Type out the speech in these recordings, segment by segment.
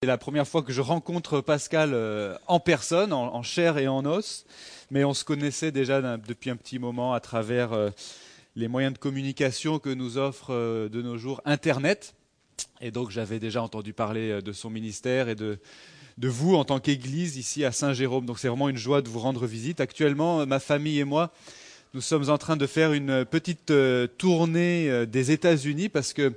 C'est la première fois que je rencontre Pascal euh, en personne, en, chair et en os, mais on se connaissait déjà depuis un petit moment à travers euh, les moyens de communication que nous offre euh, de nos jours Internet. Et donc j'avais déjà entendu parler de son ministère et de, de vous en tant qu'Église ici à Saint-Jérôme. Donc c'est vraiment une joie de vous rendre visite. Actuellement, ma famille et moi, nous sommes en train de faire une petite euh, tournée euh, des États-Unis parce que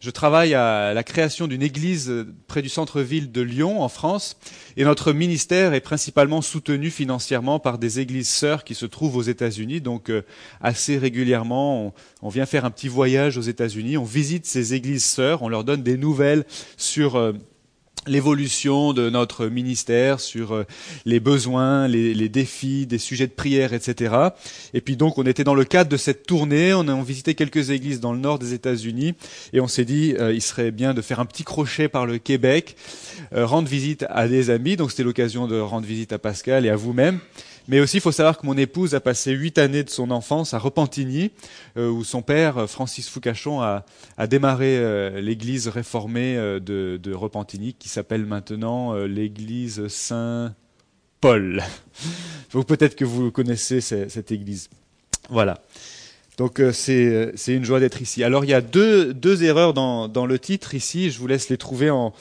je travaille à la création d'une église euh, près du centre-ville de Lyon, en France, et notre ministère est principalement soutenu financièrement par des églises sœurs qui se trouvent aux États-Unis. Donc, assez régulièrement, on, on, vient faire un petit voyage aux États-Unis, on visite ces églises sœurs, on leur donne des nouvelles sur l'évolution de notre ministère sur euh, les besoins, les, défis, des sujets de prière, etc. Et puis donc on était dans le cadre de cette tournée, on a visité quelques églises dans le nord des États-Unis et on s'est dit euh, il serait bien de faire un petit crochet par le Québec, euh, rendre visite à des amis. Donc c'était l'occasion de rendre visite à Pascal et à vous-même. Mais aussi, il faut savoir que mon épouse a passé huit années de son enfance à Repentigny, euh, où son père, Francis Foucachon, a, démarré euh, l'église réformée euh, de, Repentigny, qui s'appelle maintenant l'église Saint-Paul. Donc peut-être que vous connaissez cette, église. Voilà. Donc c'est une joie d'être ici. Alors il y a deux, erreurs dans, le titre ici, je vous laisse les trouver en,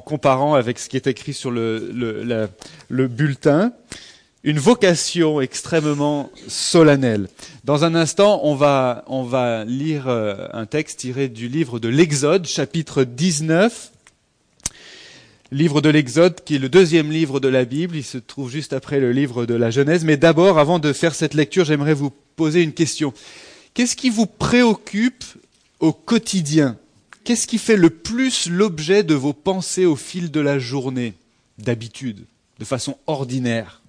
comparant avec ce qui est écrit sur le bulletin une vocation extrêmement solennelle. Dans un instant, on va, on va lire euh, un texte tiré du livre de l'Exode, chapitre 19. Livre de l'Exode, qui est le deuxième livre de la Bible. Il se trouve juste après le livre de la Genèse. Mais d'abord, avant de faire cette lecture, j'aimerais vous poser une question. Qu'est-ce qui vous préoccupe au quotidien? Qu'est-ce qui fait le plus l'objet de vos pensées au fil de la journée, d'habitude, de façon ordinaire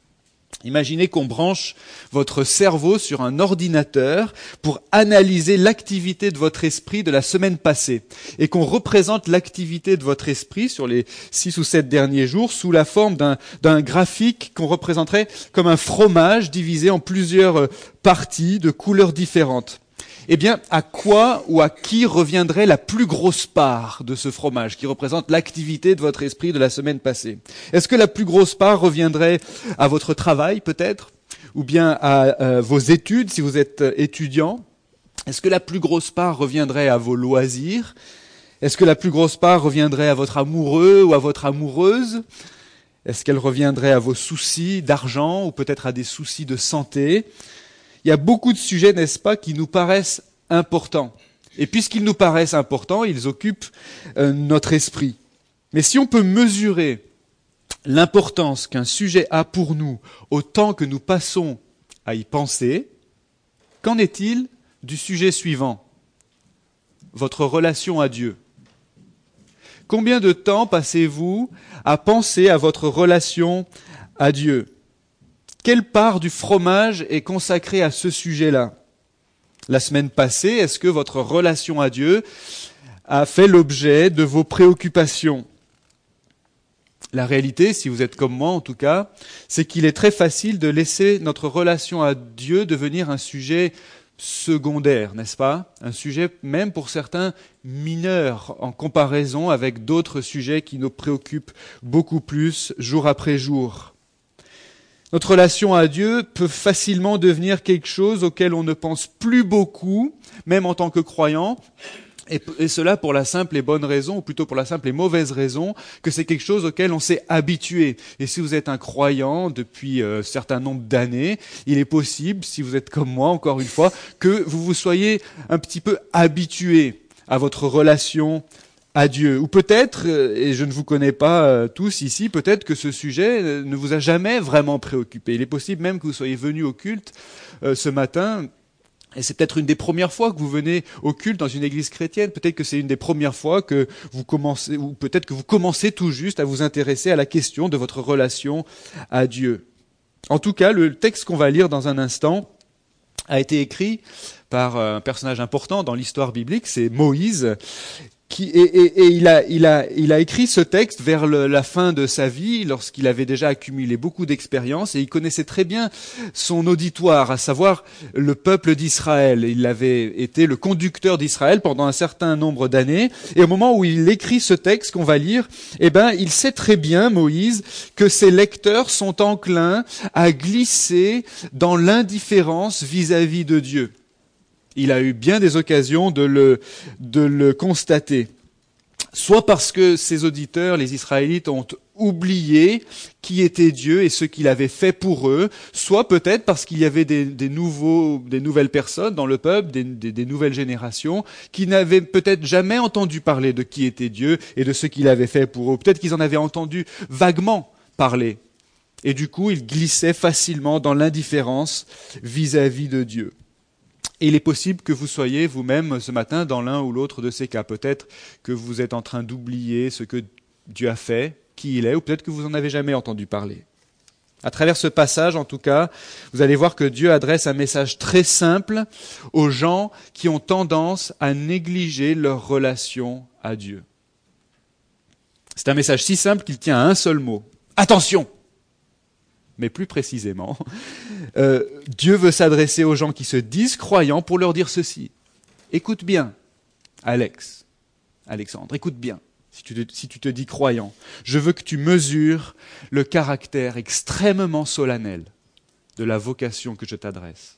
Imaginez qu'on branche votre cerveau sur un ordinateur pour analyser l'activité de votre esprit de la semaine passée et qu'on représente l'activité de votre esprit sur les six ou sept derniers jours sous la forme d'un graphique qu'on représenterait comme un fromage divisé en plusieurs euh, parties de couleurs différentes eh bien, à quoi ou à qui reviendrait la plus grosse part de ce fromage qui représente l'activité de votre esprit de la semaine passée? Est-ce que la plus grosse part reviendrait à votre travail peut-être? Ou bien à euh, vos études si vous êtes euh, étudiant? Est-ce que la plus grosse part reviendrait à vos loisirs? Est-ce que la plus grosse part reviendrait à votre amoureux ou à votre amoureuse? Est-ce qu'elle reviendrait à vos soucis d'argent ou peut-être à des soucis de santé? Il y a beaucoup de sujets, n'est-ce pas, qui nous paraissent importants. Et puisqu'ils nous paraissent importants, ils occupent euh, notre esprit. Mais si on peut mesurer l'importance qu'un sujet a pour nous au temps que nous passons à y penser, qu'en est-il du sujet suivant? Votre relation à Dieu. Combien de temps passez-vous à penser à votre relation à Dieu? Quelle part du fromage est consacrée à ce sujet-là? La semaine passée, est-ce que votre relation à Dieu a fait l'objet de vos préoccupations? La réalité, si vous êtes comme moi en tout cas, c'est qu'il est très facile de laisser notre relation à Dieu devenir un sujet secondaire, n'est-ce pas? Un sujet même pour certains mineur en comparaison avec d'autres sujets qui nous préoccupent beaucoup plus jour après jour. Notre relation à Dieu peut facilement devenir quelque chose auquel on ne pense plus beaucoup, même en tant que croyant, et, cela pour la simple et bonne raison, ou plutôt pour la simple et mauvaise raison, que c'est quelque chose auquel on s'est habitué. Et si vous êtes un croyant depuis un euh, certain nombre d'années, il est possible, si vous êtes comme moi, encore une fois, que vous vous soyez un petit peu habitué à votre relation à Dieu. Ou peut-être, euh, et je ne vous connais pas euh, tous ici, peut-être que ce sujet euh, ne vous a jamais vraiment préoccupé. Il est possible même que vous soyez venu au culte ce matin et c'est peut-être une des premières fois que vous venez au culte dans une église chrétienne. Peut-être que c'est une des premières fois que vous commencez, ou peut-être que vous commencez tout juste à vous intéresser à la question de votre relation à Dieu. En tout cas, le texte qu'on va lire dans un instant a été écrit par un personnage important dans l'histoire biblique, c'est Moïse. Et, il, a, écrit ce texte vers la fin de sa vie, lorsqu'il avait déjà accumulé beaucoup d'expérience, et il connaissait très bien son auditoire, à savoir le peuple d'Israël. Il avait été le conducteur d'Israël pendant un certain nombre d'années, et au moment où il écrit ce texte qu'on va lire, eh ben, il sait très bien, Moïse, que ses lecteurs sont enclins à glisser dans l'indifférence vis-à-vis de Dieu il a eu bien des occasions de le, constater. Soit parce que ses auditeurs, les Israélites, ont oublié qui était Dieu et ce qu'il avait fait pour eux, soit peut-être parce qu'il y avait des, nouvelles personnes dans le peuple, des, des nouvelles générations, qui n'avaient peut-être jamais entendu parler de qui était Dieu et de ce qu'il avait fait pour eux. Peut-être qu'ils en avaient entendu vaguement parler. Et du coup, ils glissaient facilement dans l'indifférence vis-à-vis de Dieu. Il est possible que vous soyez vous-même ce matin dans l'un ou l'autre de ces cas. Peut-être que vous êtes en train d'oublier ce que Dieu a fait, qui il est, ou peut-être que vous n'en avez jamais entendu parler. À travers ce passage, en tout cas, vous allez voir que Dieu adresse un message très simple aux gens qui ont tendance à négliger leur relation à Dieu. C'est un message si simple qu'il tient à un seul mot. Attention mais plus précisément, euh, Dieu veut s'adresser aux gens qui se disent croyants pour leur dire ceci. Écoute bien, Alex, Alexandre, écoute bien, si tu, te, si tu te dis croyant. Je veux que tu mesures le caractère extrêmement solennel de la vocation que je t'adresse.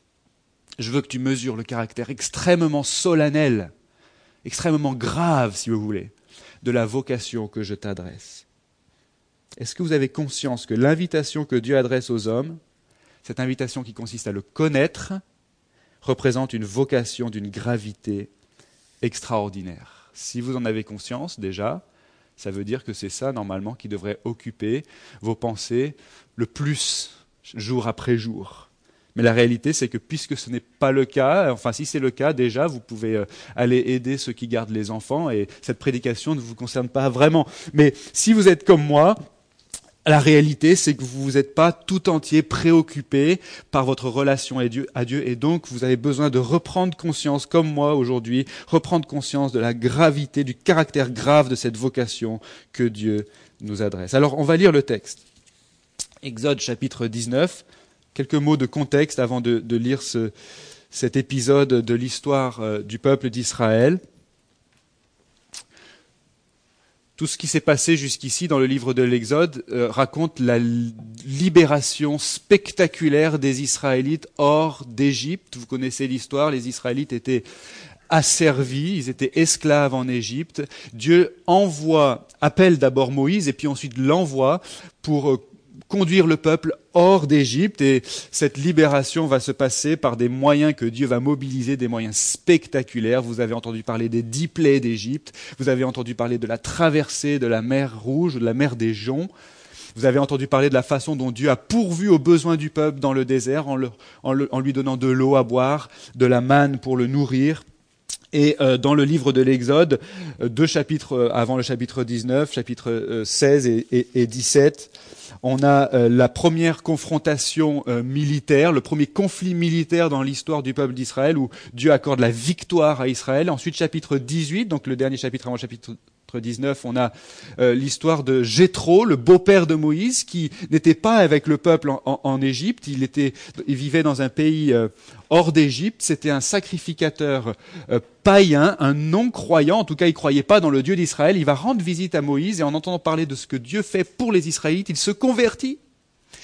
Je veux que tu mesures le caractère extrêmement solennel, extrêmement grave, si vous voulez, de la vocation que je t'adresse. Est-ce que vous avez conscience que l'invitation que Dieu adresse aux hommes, cette invitation qui consiste à le connaître, représente une vocation d'une gravité extraordinaire? Si vous en avez conscience déjà, ça veut dire que c'est ça normalement qui devrait occuper vos pensées le plus jour après jour. Mais la réalité, c'est que puisque ce n'est pas le cas, enfin si c'est le cas, déjà, vous pouvez euh, aller aider ceux qui gardent les enfants et cette prédication ne vous concerne pas vraiment. Mais si vous êtes comme moi, la réalité, c'est que vous n'êtes pas tout entier préoccupé par votre relation à Dieu, à Dieu, et donc vous avez besoin de reprendre conscience, comme moi aujourd'hui, reprendre conscience de la gravité, du caractère grave de cette vocation que Dieu nous adresse. Alors on va lire le texte. Exode chapitre 19, quelques mots de contexte avant de, lire cet épisode de l'histoire euh, du peuple d'Israël. Tout ce qui s'est passé jusqu'ici dans le livre de l'Exode euh, raconte la libération spectaculaire des Israélites hors d'Égypte. Vous connaissez l'histoire, les Israélites étaient asservis, ils étaient esclaves en Égypte. Dieu envoie, appelle d'abord Moïse et puis ensuite l'envoie pour euh, conduire le peuple hors d'Égypte et cette libération va se passer par des moyens que Dieu va mobiliser, des moyens spectaculaires. Vous avez entendu parler des dix plaies d'Égypte, vous avez entendu parler de la traversée de la mer Rouge, de la mer des Joncs. Vous avez entendu parler de la façon dont Dieu a pourvu aux besoins du peuple dans le désert en, lui donnant de l'eau à boire, de la manne pour le nourrir. Et euh, dans le livre de l'Exode, euh, deux chapitres euh, avant le chapitre 19, chapitre 16 et, et, et 17, on a euh, la première confrontation euh, militaire, le premier conflit militaire dans l'histoire du peuple d'Israël où Dieu accorde la victoire à Israël. Ensuite, chapitre 18, donc le dernier chapitre avant chapitre 19, on a euh, l'histoire de Jéthro, le beau-père de Moïse, qui n'était pas avec le peuple en, Égypte. Il était, il vivait dans un pays euh, hors d'Égypte. C'était un sacrificateur euh, païen, un non-croyant. En tout cas, il croyait pas dans le Dieu d'Israël. Il va rendre visite à Moïse et en entendant parler de ce que Dieu fait pour les Israélites, il se convertit.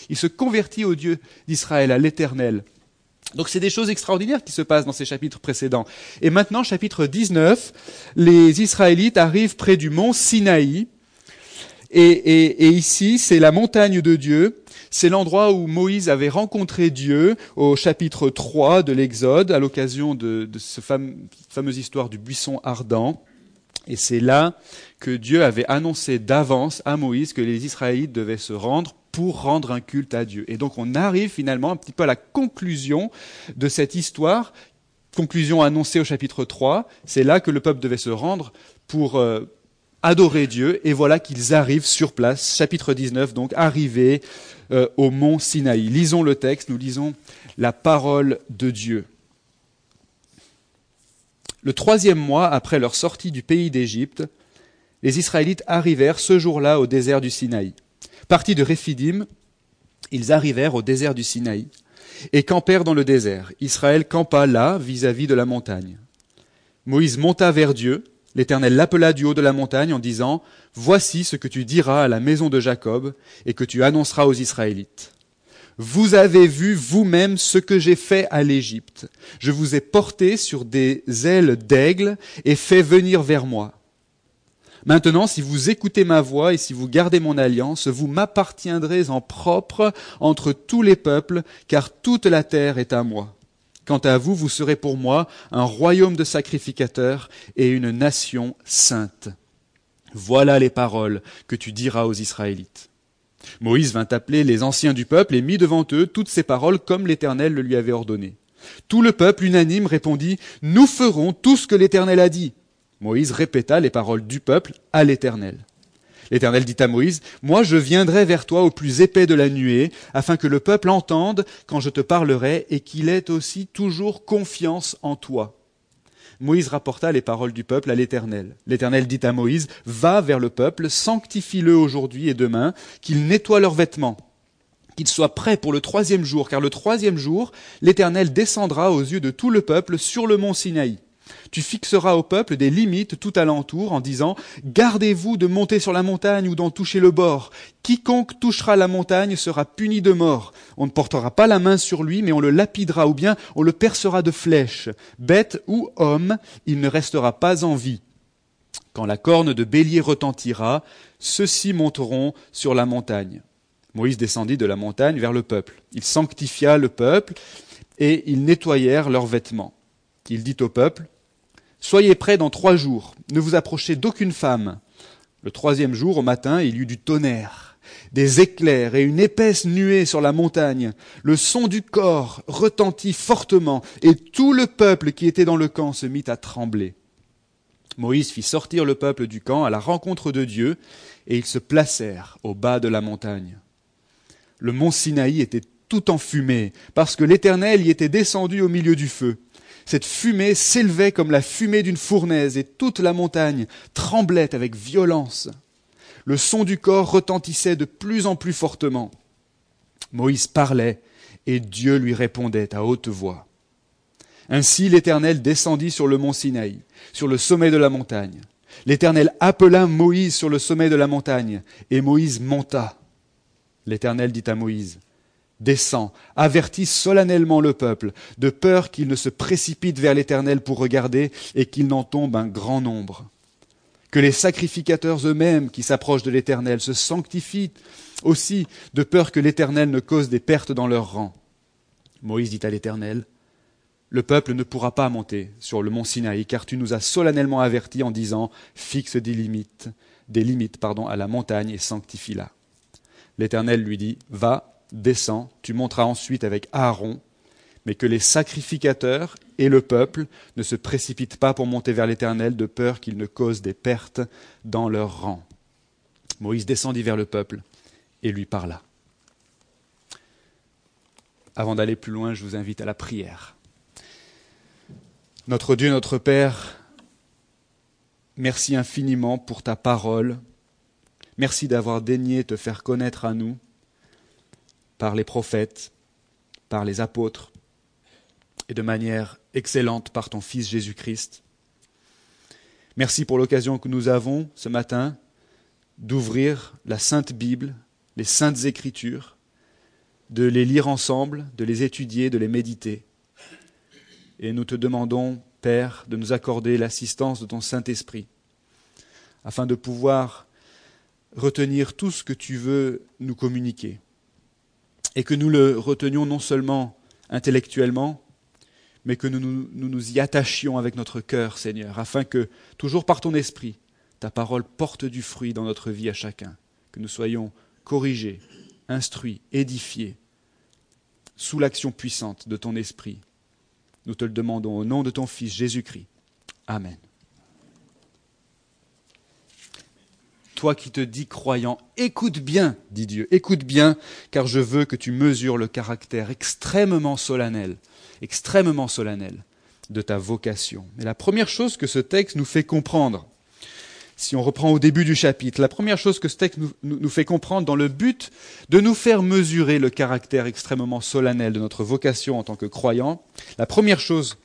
Il se convertit au Dieu d'Israël, à l'Éternel. Donc c'est des choses extraordinaires qui se passent dans ces chapitres précédents. Et maintenant, chapitre 19, les Israélites arrivent près du mont Sinaï. Et, ici, c'est la montagne de Dieu. C'est l'endroit où Moïse avait rencontré Dieu au chapitre 3 de l'Exode, à l'occasion de, de cette fameuse histoire du buisson ardent. Et c'est là que Dieu avait annoncé d'avance à Moïse que les Israélites devaient se rendre pour rendre un culte à Dieu. Et donc on arrive finalement un petit peu à la conclusion de cette histoire, conclusion annoncée au chapitre 3, c'est là que le peuple devait se rendre pour euh, adorer Dieu, et voilà qu'ils arrivent sur place, chapitre 19, donc arrivés euh, au mont Sinaï. Lisons le texte, nous lisons la parole de Dieu. Le troisième mois après leur sortie du pays d'Égypte, les Israélites arrivèrent ce jour-là au désert du Sinaï. Partis de Réphidim, ils arrivèrent au désert du Sinaï et campèrent dans le désert. Israël campa là, vis-à-vis de la montagne. Moïse monta vers Dieu. L'Éternel l'appela du haut de la montagne en disant, Voici ce que tu diras à la maison de Jacob et que tu annonceras aux Israélites. Vous avez vu vous-même ce que j'ai fait à l'Égypte. Je vous ai porté sur des ailes d'aigle et fait venir vers moi. Maintenant, si vous écoutez ma voix et si vous gardez mon alliance, vous m'appartiendrez en propre entre tous les peuples, car toute la terre est à moi. Quant à vous, vous serez pour moi un royaume de sacrificateurs et une nation sainte. Voilà les paroles que tu diras aux Israélites. Moïse vint appeler les anciens du peuple et mit devant eux toutes ces paroles comme l'Éternel le lui avait ordonné. Tout le peuple unanime répondit, Nous ferons tout ce que l'Éternel a dit. Moïse répéta les paroles du peuple à l'Éternel. L'Éternel dit à Moïse, Moi je viendrai vers toi au plus épais de la nuée, afin que le peuple entende quand je te parlerai, et qu'il ait aussi toujours confiance en toi. Moïse rapporta les paroles du peuple à l'Éternel. L'Éternel dit à Moïse, Va vers le peuple, sanctifie-le aujourd'hui et demain, qu'il nettoie leurs vêtements, qu'il soit prêt pour le troisième jour, car le troisième jour, l'Éternel descendra aux yeux de tout le peuple sur le mont Sinaï. Tu fixeras au peuple des limites tout alentour en disant Gardez-vous de monter sur la montagne ou d'en toucher le bord. Quiconque touchera la montagne sera puni de mort. On ne portera pas la main sur lui, mais on le lapidera ou bien on le percera de flèches. Bête ou homme, il ne restera pas en vie. Quand la corne de bélier retentira, ceux-ci monteront sur la montagne. Moïse descendit de la montagne vers le peuple. Il sanctifia le peuple et ils nettoyèrent leurs vêtements. Il dit au peuple, Soyez prêts dans trois jours, ne vous approchez d'aucune femme. Le troisième jour, au matin, il y eut du tonnerre, des éclairs et une épaisse nuée sur la montagne. Le son du corps retentit fortement, et tout le peuple qui était dans le camp se mit à trembler. Moïse fit sortir le peuple du camp à la rencontre de Dieu, et ils se placèrent au bas de la montagne. Le mont Sinaï était tout enfumé, parce que l'Éternel y était descendu au milieu du feu. Cette fumée s'élevait comme la fumée d'une fournaise, et toute la montagne tremblait avec violence. Le son du corps retentissait de plus en plus fortement. Moïse parlait, et Dieu lui répondait à haute voix. Ainsi l'Éternel descendit sur le mont Sinaï, sur le sommet de la montagne. L'Éternel appela Moïse sur le sommet de la montagne, et Moïse monta. L'Éternel dit à Moïse, Descends, avertis solennellement le peuple, de peur qu'il ne se précipite vers l'Éternel pour regarder et qu'il n'en tombe un grand nombre. Que les sacrificateurs eux-mêmes qui s'approchent de l'Éternel se sanctifient aussi, de peur que l'Éternel ne cause des pertes dans leur rang. Moïse dit à l'Éternel, Le peuple ne pourra pas monter sur le mont Sinaï, car tu nous as solennellement avertis en disant, Fixe des limites, des limites pardon, à la montagne et sanctifie-la. L'Éternel lui dit, Va, descends, tu monteras ensuite avec Aaron, mais que les sacrificateurs et le peuple ne se précipitent pas pour monter vers l'Éternel de peur qu'ils ne causent des pertes dans leur rang. Moïse descendit vers le peuple et lui parla. Avant d'aller plus loin, je vous invite à la prière. Notre Dieu, notre Père, merci infiniment pour ta parole. Merci d'avoir daigné te faire connaître à nous par les prophètes, par les apôtres, et de manière excellente par ton Fils Jésus-Christ. Merci pour l'occasion que nous avons ce matin d'ouvrir la Sainte Bible, les Saintes Écritures, de les lire ensemble, de les étudier, de les méditer. Et nous te demandons, Père, de nous accorder l'assistance de ton Saint-Esprit, afin de pouvoir retenir tout ce que tu veux nous communiquer et que nous le retenions non seulement intellectuellement, mais que nous nous, y attachions avec notre cœur, Seigneur, afin que, toujours par ton esprit, ta parole porte du fruit dans notre vie à chacun, que nous soyons corrigés, instruits, édifiés, sous l'action puissante de ton esprit. Nous te le demandons au nom de ton Fils Jésus-Christ. Amen. Toi qui te dis croyant, écoute bien, dit Dieu, écoute bien, car je veux que tu mesures le caractère extrêmement solennel, extrêmement solennel de ta vocation. Et la première chose que ce texte nous fait comprendre, si on reprend au début du chapitre, la première chose que ce texte nous, fait comprendre dans le but de nous faire mesurer le caractère extrêmement solennel de notre vocation en tant que croyants, la première chose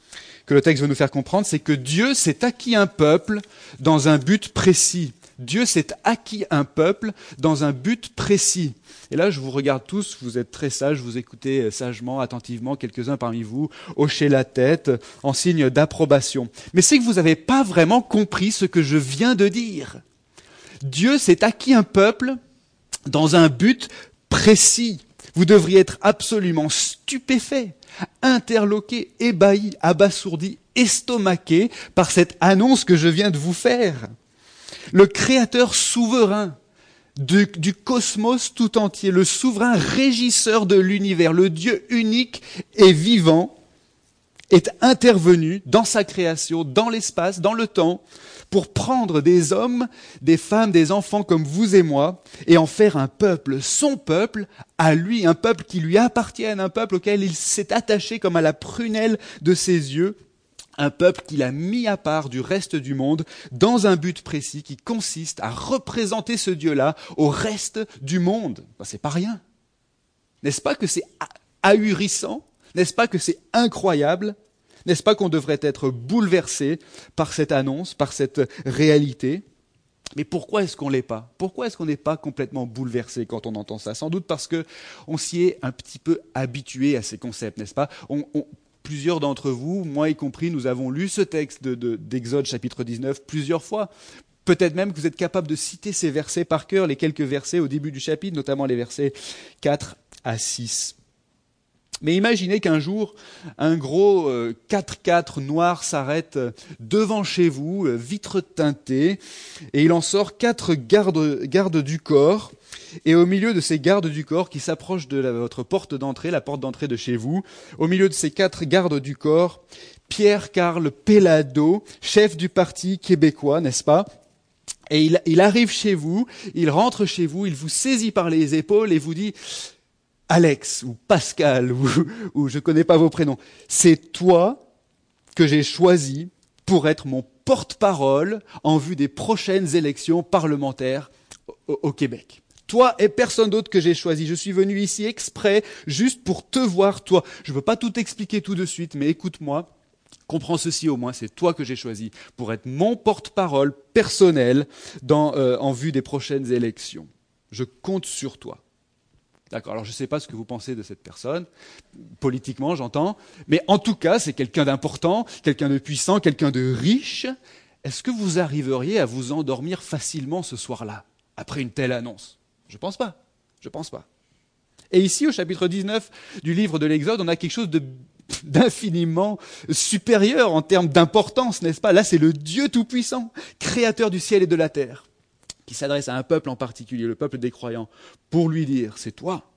que le texte veut nous faire comprendre, c'est que Dieu s'est acquis un peuple dans un but précis. Dieu s'est acquis un peuple dans un but précis. Et là, je vous regarde tous, vous êtes très sages, vous écoutez euh, sagement, attentivement, quelques-uns parmi vous, hochez la tête en signe d'approbation. Mais c'est que vous n'avez pas vraiment compris ce que je viens de dire. Dieu s'est acquis un peuple dans un but précis. Vous devriez être absolument stupéfait, interloqué, ébahi, abasourdi, estomaqué par cette annonce que je viens de vous faire le créateur souverain du, cosmos tout entier, le souverain régisseur de l'univers, le Dieu unique et vivant, est intervenu dans sa création, dans l'espace, dans le temps, pour prendre des hommes, des femmes, des enfants comme vous et moi, et en faire un peuple, son peuple, à lui, un peuple qui lui appartienne, un peuple auquel il s'est attaché comme à la prunelle de ses yeux, un peuple qu'il a mis à part du reste du monde dans un but précis qui consiste à représenter ce Dieu-là au reste du monde. Ben, c'est pas rien. N'est-ce pas que c'est ahurissant? N'est-ce pas que c'est incroyable? N'est-ce pas qu'on devrait être bouleversé par cette annonce, par cette réalité? Mais pourquoi est-ce qu'on l'est pas? Pourquoi est-ce qu'on n'est pas complètement bouleversé quand on entend ça? Sans doute parce que on s'y est un petit peu habitué à ces concepts, n'est-ce pas? Plusieurs d'entre vous, moi y compris, nous avons lu ce texte d'Exode chapitre 19 plusieurs fois. Peut-être même que vous êtes capable de citer ces versets par cœur, les quelques versets au début du chapitre, notamment les versets 4 à 6. Mais imaginez qu'un jour, un gros 4x4 euh, noir s'arrête devant chez vous, euh, vitre teintée, et il en sort quatre gardes, du corps, et au milieu de ces gardes du corps qui s'approchent de votre porte d'entrée, la porte d'entrée de chez vous, au milieu de ces quatre gardes du corps, Pierre Carl Pelado, chef du parti québécois, n'est-ce pas? Et il arrive chez vous, il rentre chez vous, il vous saisit par les épaules et vous dit Alex ou Pascal ou, je connais pas vos prénoms. C'est toi que j'ai choisi pour être mon porte-parole en vue des prochaines élections parlementaires au, Québec. Toi et personne d'autre que j'ai choisi. Je suis venu ici exprès juste pour te voir toi. Je ne veux pas tout expliquer tout de suite, mais écoute-moi. Comprends ceci au moins, c'est toi que j'ai choisi pour être mon porte-parole personnel euh, en vue des prochaines élections. Je compte sur toi. D'accord, alors je ne sais pas ce que vous pensez de cette personne, politiquement j'entends, mais en tout cas c'est quelqu'un d'important, quelqu'un de puissant, quelqu'un de riche. Est-ce que vous arriveriez à vous endormir facilement ce soir-là, après une telle annonce? Je ne pense pas. Je ne pense pas. Et ici, au chapitre 19 du livre de l'Exode, on a quelque chose d'infiniment supérieur en termes d'importance, n'est-ce pas? Là, c'est le Dieu Tout-Puissant, créateur du ciel et de la terre qui s'adresse à un peuple en particulier, le peuple des croyants, pour lui dire, c'est toi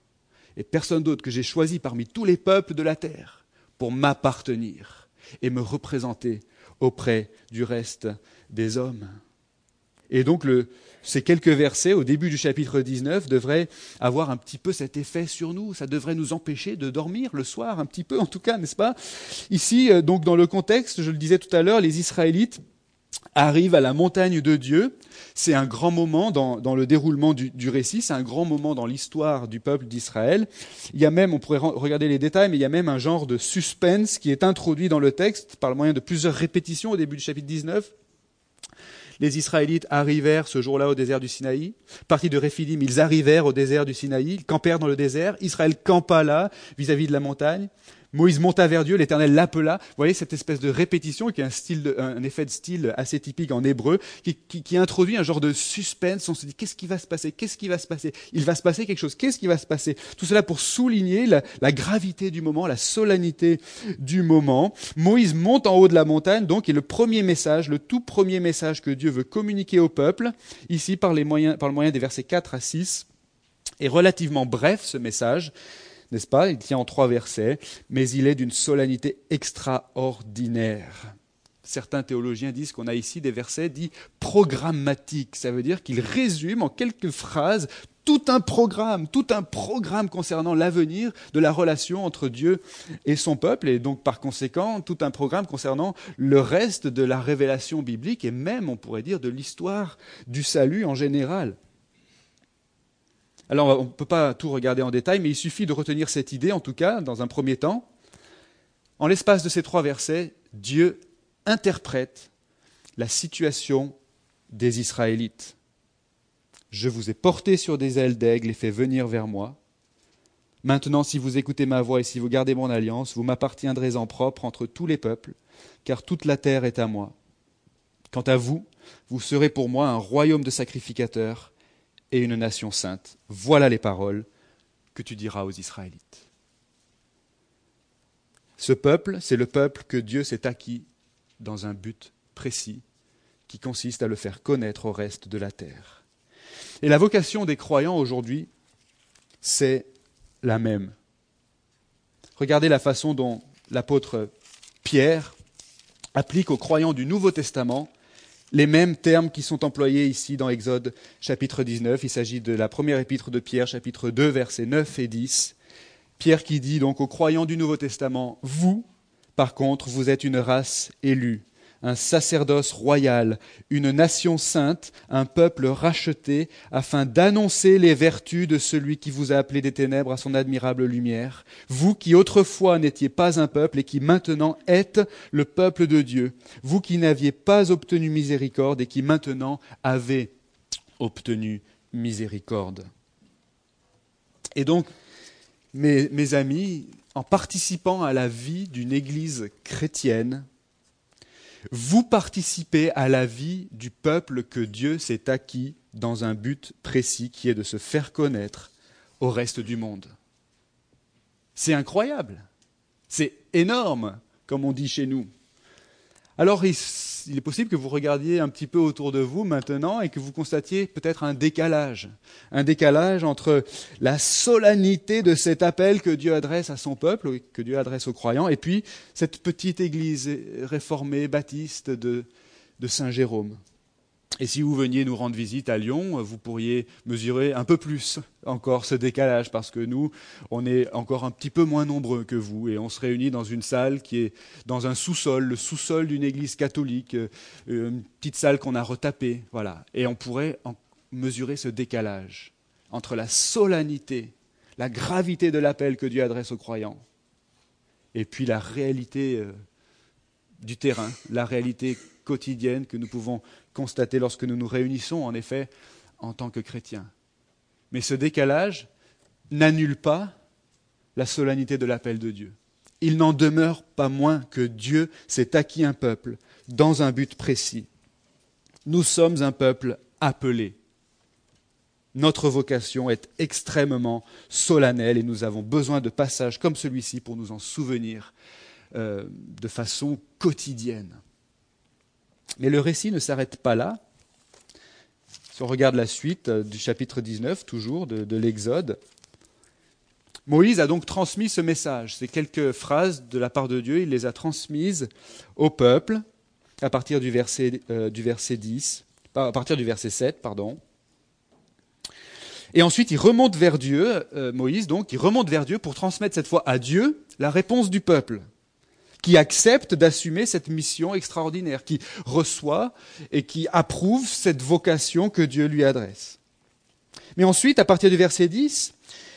et personne d'autre que j'ai choisi parmi tous les peuples de la terre pour m'appartenir et me représenter auprès du reste des hommes. Et donc ces quelques versets au début du chapitre 19 devraient avoir un petit peu cet effet sur nous. Ça devrait nous empêcher de dormir le soir, un petit peu en tout cas, n'est-ce pas? Ici, euh, donc dans le contexte, je le disais tout à l'heure, les Israélites arrivent à la montagne de Dieu. C'est un grand moment dans, le déroulement du, récit, c'est un grand moment dans l'histoire du peuple d'Israël. Il y a même, on pourrait regarder les détails, mais il y a même un genre de suspense qui est introduit dans le texte par le moyen de plusieurs répétitions au début du chapitre 19. Les Israélites arrivèrent ce jour-là au désert du Sinaï. Partis de Réphidim, ils arrivèrent au désert du Sinaï, ils campèrent dans le désert. Israël campa là, vis à -vis de la montagne. Moïse monta vers Dieu, l'Éternel l'appela. Vous voyez cette espèce de répétition qui a un, style un effet de style assez typique en hébreu, qui, introduit un genre de suspense. On se dit qu'est-ce qui va se passer? Qu'est-ce qui va se passer? Il va se passer quelque chose. Qu'est-ce qui va se passer? Tout cela pour souligner la, la, gravité du moment, la solennité du moment. Moïse monte en haut de la montagne, donc, et le premier message, le tout premier message que Dieu veut communiquer au peuple, ici par, les moyens, par le moyen des versets 4 à 6, est relativement bref ce message n'est-ce pas? Il tient en trois versets, mais il est d'une solennité extraordinaire. Certains théologiens disent qu'on a ici des versets dits programmatiques. Ça veut dire qu'il résume en quelques phrases tout un programme, tout un programme concernant l'avenir de la relation entre Dieu et son peuple, et donc par conséquent tout un programme concernant le reste de la révélation biblique et même, on pourrait dire, de l'histoire du salut en général. Alors on ne peut pas tout regarder en détail, mais il suffit de retenir cette idée, en tout cas, dans un premier temps. En l'espace de ces trois versets, Dieu interprète la situation des Israélites. Je vous ai porté sur des ailes d'aigle et fait venir vers moi. Maintenant, si vous écoutez ma voix et si vous gardez mon alliance, vous m'appartiendrez en propre entre tous les peuples, car toute la terre est à moi. Quant à vous, vous serez pour moi un royaume de sacrificateurs et une nation sainte. Voilà les paroles que tu diras aux Israélites. Ce peuple, c'est le peuple que Dieu s'est acquis dans un but précis qui consiste à le faire connaître au reste de la terre. Et la vocation des croyants aujourd'hui, c'est la même. Regardez la façon dont l'apôtre Pierre applique aux croyants du Nouveau Testament les mêmes termes qui sont employés ici dans Exode chapitre 19. Il s'agit de la première épître de Pierre, chapitre 2, versets 9 et 10. Pierre qui dit donc aux croyants du Nouveau Testament, vous, par contre, vous êtes une race élue, un sacerdoce royal, une nation sainte, un peuple racheté, afin d'annoncer les vertus de celui qui vous a appelé des ténèbres à son admirable lumière, vous qui autrefois n'étiez pas un peuple et qui maintenant êtes le peuple de Dieu, vous qui n'aviez pas obtenu miséricorde et qui maintenant avez obtenu miséricorde. Et donc, mes, amis, en participant à la vie d'une Église chrétienne, vous participez à la vie du peuple que Dieu s'est acquis dans un but précis qui est de se faire connaître au reste du monde. C'est incroyable, c'est énorme, comme on dit chez nous. Alors il, est possible que vous regardiez un petit peu autour de vous maintenant et que vous constatiez peut-être un décalage. Un décalage entre la solennité de cet appel que Dieu adresse à son peuple, que Dieu adresse aux croyants, et puis cette petite église réformée baptiste de, de Saint Jérôme. Et si vous veniez nous rendre visite à Lyon, vous pourriez mesurer un peu plus encore ce décalage, parce que nous, on est encore un petit peu moins nombreux que vous, et on se réunit dans une salle qui est dans un sous-sol, le sous-sol d'une église catholique, euh, une petite salle qu'on a retapée, voilà. Et on pourrait mesurer ce décalage entre la solennité, la gravité de l'appel que Dieu adresse aux croyants, et puis la réalité euh, du terrain, la réalité quotidienne que nous pouvons constater lorsque nous nous réunissons, en effet, en tant que chrétiens. Mais ce décalage n'annule pas la solennité de l'appel de Dieu. Il n'en demeure pas moins que Dieu s'est acquis un peuple dans un but précis. Nous sommes un peuple appelé. Notre vocation est extrêmement solennelle et nous avons besoin de passages comme celui-ci pour nous en souvenir euh, de façon quotidienne. Mais le récit ne s'arrête pas là. Si on regarde la suite euh, du chapitre 19, toujours de, de l'Exode, Moïse a donc transmis ce message. Ces quelques phrases de la part de Dieu, il les a transmises au peuple à partir du verset, euh, du verset 10, à partir du verset 7, pardon. Et ensuite, il remonte vers Dieu, euh, Moïse donc, il remonte vers Dieu pour transmettre cette fois à Dieu la réponse du peuple qui accepte d'assumer cette mission extraordinaire, qui reçoit et qui approuve cette vocation que Dieu lui adresse. Mais ensuite, à partir du verset 10,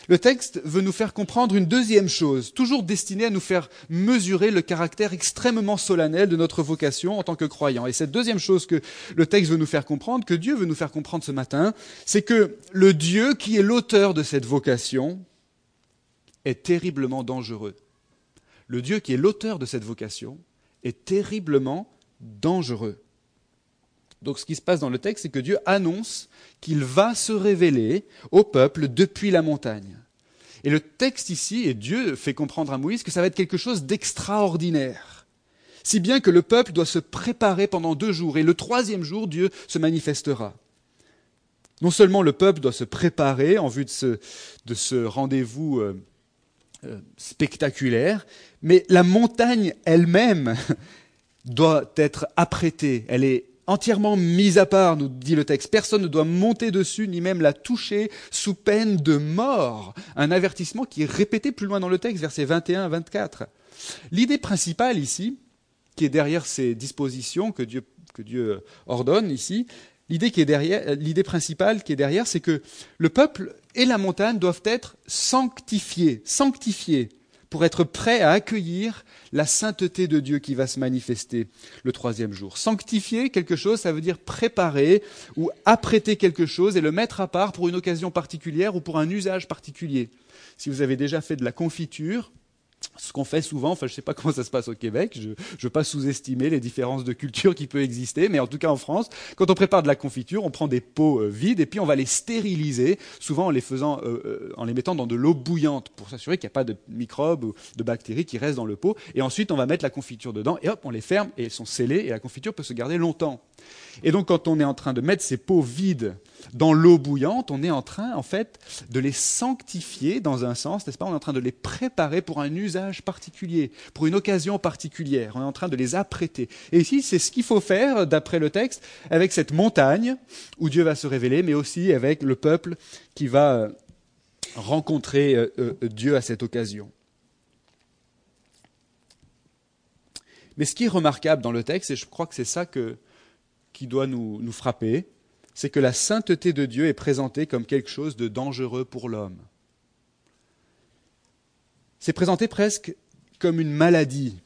le texte veut nous faire comprendre une deuxième chose, toujours destinée à nous faire mesurer le caractère extrêmement solennel de notre vocation en tant que croyants. Et cette deuxième chose que le texte veut nous faire comprendre, que Dieu veut nous faire comprendre ce matin, c'est que le Dieu qui est l'auteur de cette vocation est terriblement dangereux le Dieu qui est l'auteur de cette vocation est terriblement dangereux. Donc ce qui se passe dans le texte, c'est que Dieu annonce qu'il va se révéler au peuple depuis la montagne. Et le texte ici, et Dieu fait comprendre à Moïse que ça va être quelque chose d'extraordinaire. Si bien que le peuple doit se préparer pendant deux jours, et le troisième jour, Dieu se manifestera. Non seulement le peuple doit se préparer en vue de ce, de ce rendez-vous euh, euh, spectaculaire, mais la montagne elle-même doit être apprêtée, elle est entièrement mise à part, nous dit le texte. Personne ne doit monter dessus, ni même la toucher, sous peine de mort. Un avertissement qui est répété plus loin dans le texte, versets 21 à 24. L'idée principale ici, qui est derrière ces dispositions que Dieu, que Dieu ordonne ici, derrière, l'idée principale qui est derrière, c'est que le peuple et la montagne doivent être sanctifiés, sanctifiés pour être prêts à accueillir la sainteté de Dieu qui va se manifester le troisième jour. Sanctifier quelque chose, ça veut dire préparer ou apprêter quelque chose et le mettre à part pour une occasion particulière ou pour un usage particulier. Si vous avez déjà fait de la confiture, ce qu'on fait souvent, enfin je ne sais pas comment ça se passe au Québec, je ne veux pas sous-estimer les différences de culture qui peuvent exister, mais en tout cas en France, quand on prépare de la confiture, on prend des pots euh, vides et puis on va les stériliser, souvent en les, euh, euh, en les mettant dans de l'eau bouillante pour s'assurer qu'il n'y a pas de microbes ou de bactéries qui restent dans le pot. Et ensuite on va mettre la confiture dedans et hop, on les ferme et elles sont scellées et la confiture peut se garder longtemps. Et donc quand on est en train de mettre ces pots vides dans l'eau bouillante, on est en train, en fait, de les sanctifier dans un sens, n'est-ce pas? On est en train de les préparer pour un usage particulier, pour une occasion particulière. On est en train de les apprêter. Et ici, c'est ce qu'il faut faire, d'après le texte, avec cette montagne où Dieu va se révéler, mais aussi avec le peuple qui va euh, rencontrer euh, euh, Dieu à cette occasion. Mais ce qui est remarquable dans le texte, et je crois que c'est ça qui doit nous, frapper, c'est que la sainteté de Dieu est présentée comme quelque chose de dangereux pour l'homme. C'est présenté presque comme une maladie,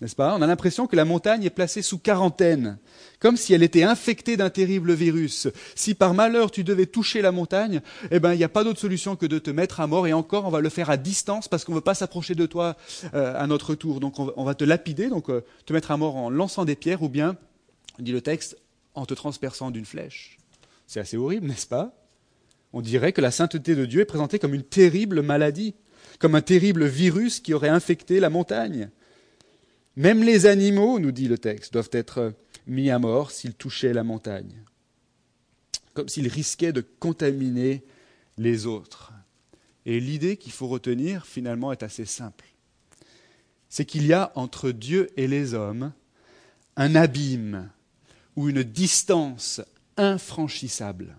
n'est-ce pas? On a l'impression que la montagne est placée sous quarantaine, comme si elle était infectée d'un terrible virus. Si par malheur tu devais toucher la montagne, eh ben il n'y a pas d'autre solution que de te mettre à mort, et encore on va le faire à distance parce qu'on ne veut pas s'approcher de toi euh, à notre tour. Donc on va, te lapider, donc euh, te mettre à mort en lançant des pierres, ou bien, dit le texte, en te transperçant d'une flèche. C'est assez horrible, n'est-ce pas? On dirait que la sainteté de Dieu est présentée comme une terrible maladie, comme un terrible virus qui aurait infecté la montagne. Même les animaux, nous dit le texte, doivent être mis à mort s'ils touchaient la montagne, comme s'ils risquaient de contaminer les autres. Et l'idée qu'il faut retenir, finalement, est assez simple. C'est qu'il y a entre Dieu et les hommes un abîme ou une distance infranchissable.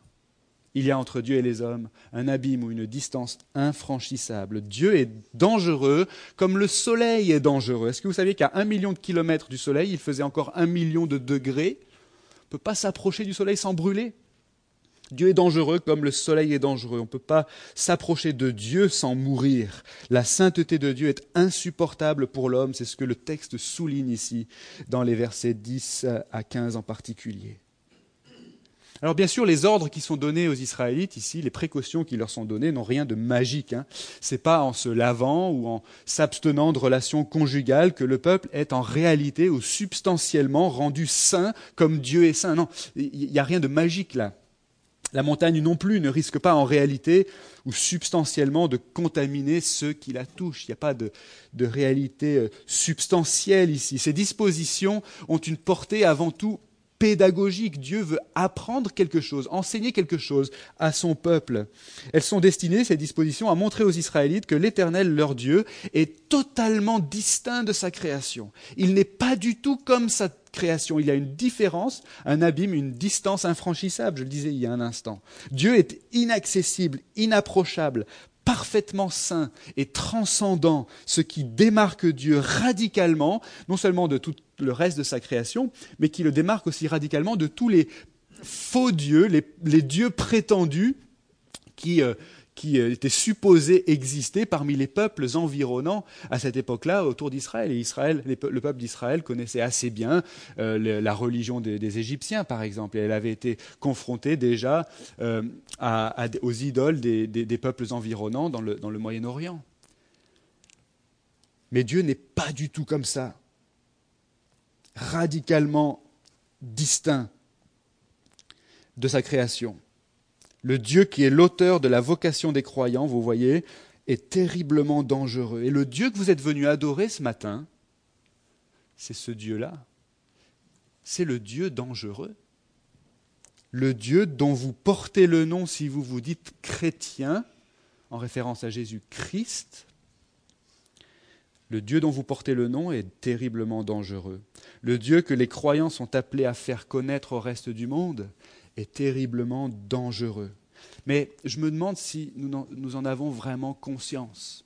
Il y a entre Dieu et les hommes un abîme ou une distance infranchissable. Dieu est dangereux comme le soleil est dangereux. Est-ce que vous saviez qu'à un million de kilomètres du soleil, il faisait encore un million de degrés? On ne peut pas s'approcher du soleil sans brûler. Dieu est dangereux comme le soleil est dangereux. On ne peut pas s'approcher de Dieu sans mourir. La sainteté de Dieu est insupportable pour l'homme. C'est ce que le texte souligne ici dans les versets 10 à 15 en particulier. Alors bien sûr, les ordres qui sont donnés aux Israélites ici, les précautions qui leur sont données, n'ont rien de magique. Hein. Ce n'est pas en se lavant ou en s'abstenant de relations conjugales que le peuple est en réalité ou substantiellement rendu saint comme Dieu est saint. Non, il n'y a rien de magique là. La montagne non plus ne risque pas en réalité ou substantiellement de contaminer ceux qui la touchent. Il n'y a pas de, de réalité euh, substantielle ici. Ces dispositions ont une portée avant tout pédagogique. Dieu veut apprendre quelque chose, enseigner quelque chose à son peuple. Elles sont destinées, ces dispositions, à montrer aux Israélites que l'Éternel, leur Dieu, est totalement distinct de sa création. Il n'est pas du tout comme sa création. Il y a une différence, un abîme, une distance infranchissable, je le disais il y a un instant. Dieu est inaccessible, inapprochable, parfaitement saint et transcendant, ce qui démarque Dieu radicalement, non seulement de tout le reste de sa création, mais qui le démarque aussi radicalement de tous les faux dieux, les, dieux prétendus qui, euh, qui euh, étaient supposés exister parmi les peuples environnants à cette époque-là autour d'Israël. Et Israël, le peuple d'Israël connaissait assez bien euh, la religion des, Égyptiens, par exemple. Et elle avait été confrontée déjà euh, aux idoles des, peuples environnants dans le, dans le Moyen-Orient. Mais Dieu n'est pas du tout comme ça, radicalement distinct de sa création. Le Dieu qui est l'auteur de la vocation des croyants, vous voyez, est terriblement dangereux. Et le Dieu que vous êtes venu adorer ce matin, c'est ce Dieu-là. C'est le Dieu dangereux. Le Dieu dont vous portez le nom si vous vous dites chrétien, en référence à Jésus-Christ, Le Dieu dont vous portez le nom est terriblement dangereux. Le Dieu que les croyants sont appelés à faire connaître au reste du monde est terriblement dangereux. Mais je me demande si nous en avons vraiment conscience.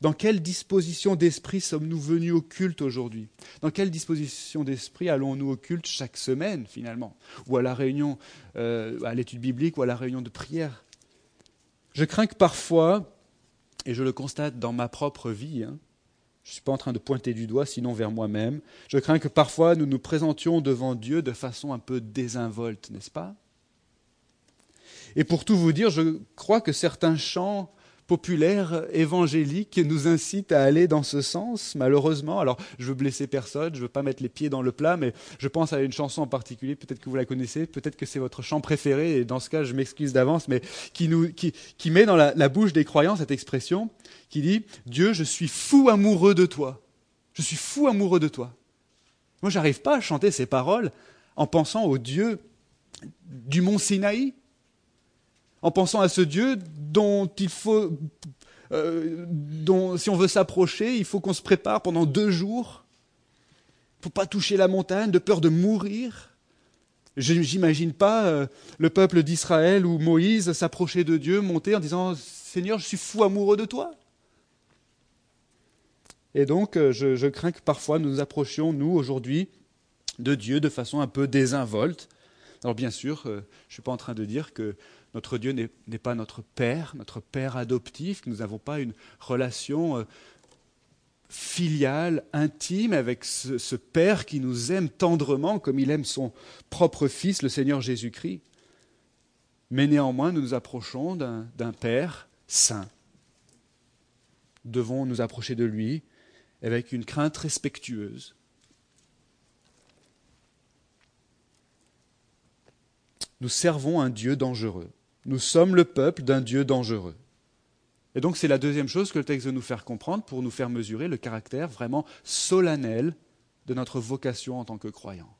Dans quelle disposition d'esprit sommes-nous venus au culte aujourd'hui? Dans quelle disposition d'esprit allons-nous au culte chaque semaine finalement? Ou à la réunion, euh, à l'étude biblique ou à la réunion de prière? Je crains que parfois, et je le constate dans ma propre vie, hein, je ne suis pas en train de pointer du doigt, sinon vers moi-même, je crains que parfois nous nous présentions devant Dieu de façon un peu désinvolte, n'est-ce pas? Et pour tout vous dire, je crois que certains chants populaire évangélique nous incite à aller dans ce sens, malheureusement. Alors, je veux blesser personne, je veux pas mettre les pieds dans le plat, mais je pense à une chanson en particulier, peut-être que vous la connaissez, peut-être que c'est votre chant préféré, et dans ce cas, je m'excuse d'avance, mais qui, nous, met dans la, la bouche des croyants cette expression qui dit Dieu, je suis fou amoureux de toi. Je suis fou amoureux de toi. Moi, j'arrive pas à chanter ces paroles en pensant au Dieu du mont Sinaï, en pensant à ce Dieu dont il faut, euh, dont si on veut s'approcher, il faut qu'on se prépare pendant deux jours pour pas toucher la montagne, de peur de mourir. Je n'imagine pas euh, le peuple d'Israël ou Moïse s'approcher de Dieu, monter en disant Seigneur, je suis fou amoureux de toi. Et donc, euh, je, je crains que parfois nous nous approchions, nous, aujourd'hui, de Dieu de façon un peu désinvolte. Alors, bien sûr, je ne suis pas en train de dire que notre Dieu n'est pas notre Père, notre Père adoptif, nous n'avons pas une relation euh, filiale, intime avec ce, ce, Père qui nous aime tendrement comme il aime son propre Fils, le Seigneur Jésus-Christ. Mais néanmoins, nous nous approchons d'un Père saint. Nous devons nous approcher de lui avec une crainte respectueuse. Nous servons un Dieu dangereux. Nous sommes le peuple d'un Dieu dangereux. Et donc c'est la deuxième chose que le texte veut nous faire comprendre pour nous faire mesurer le caractère vraiment solennel de notre vocation en tant que croyants.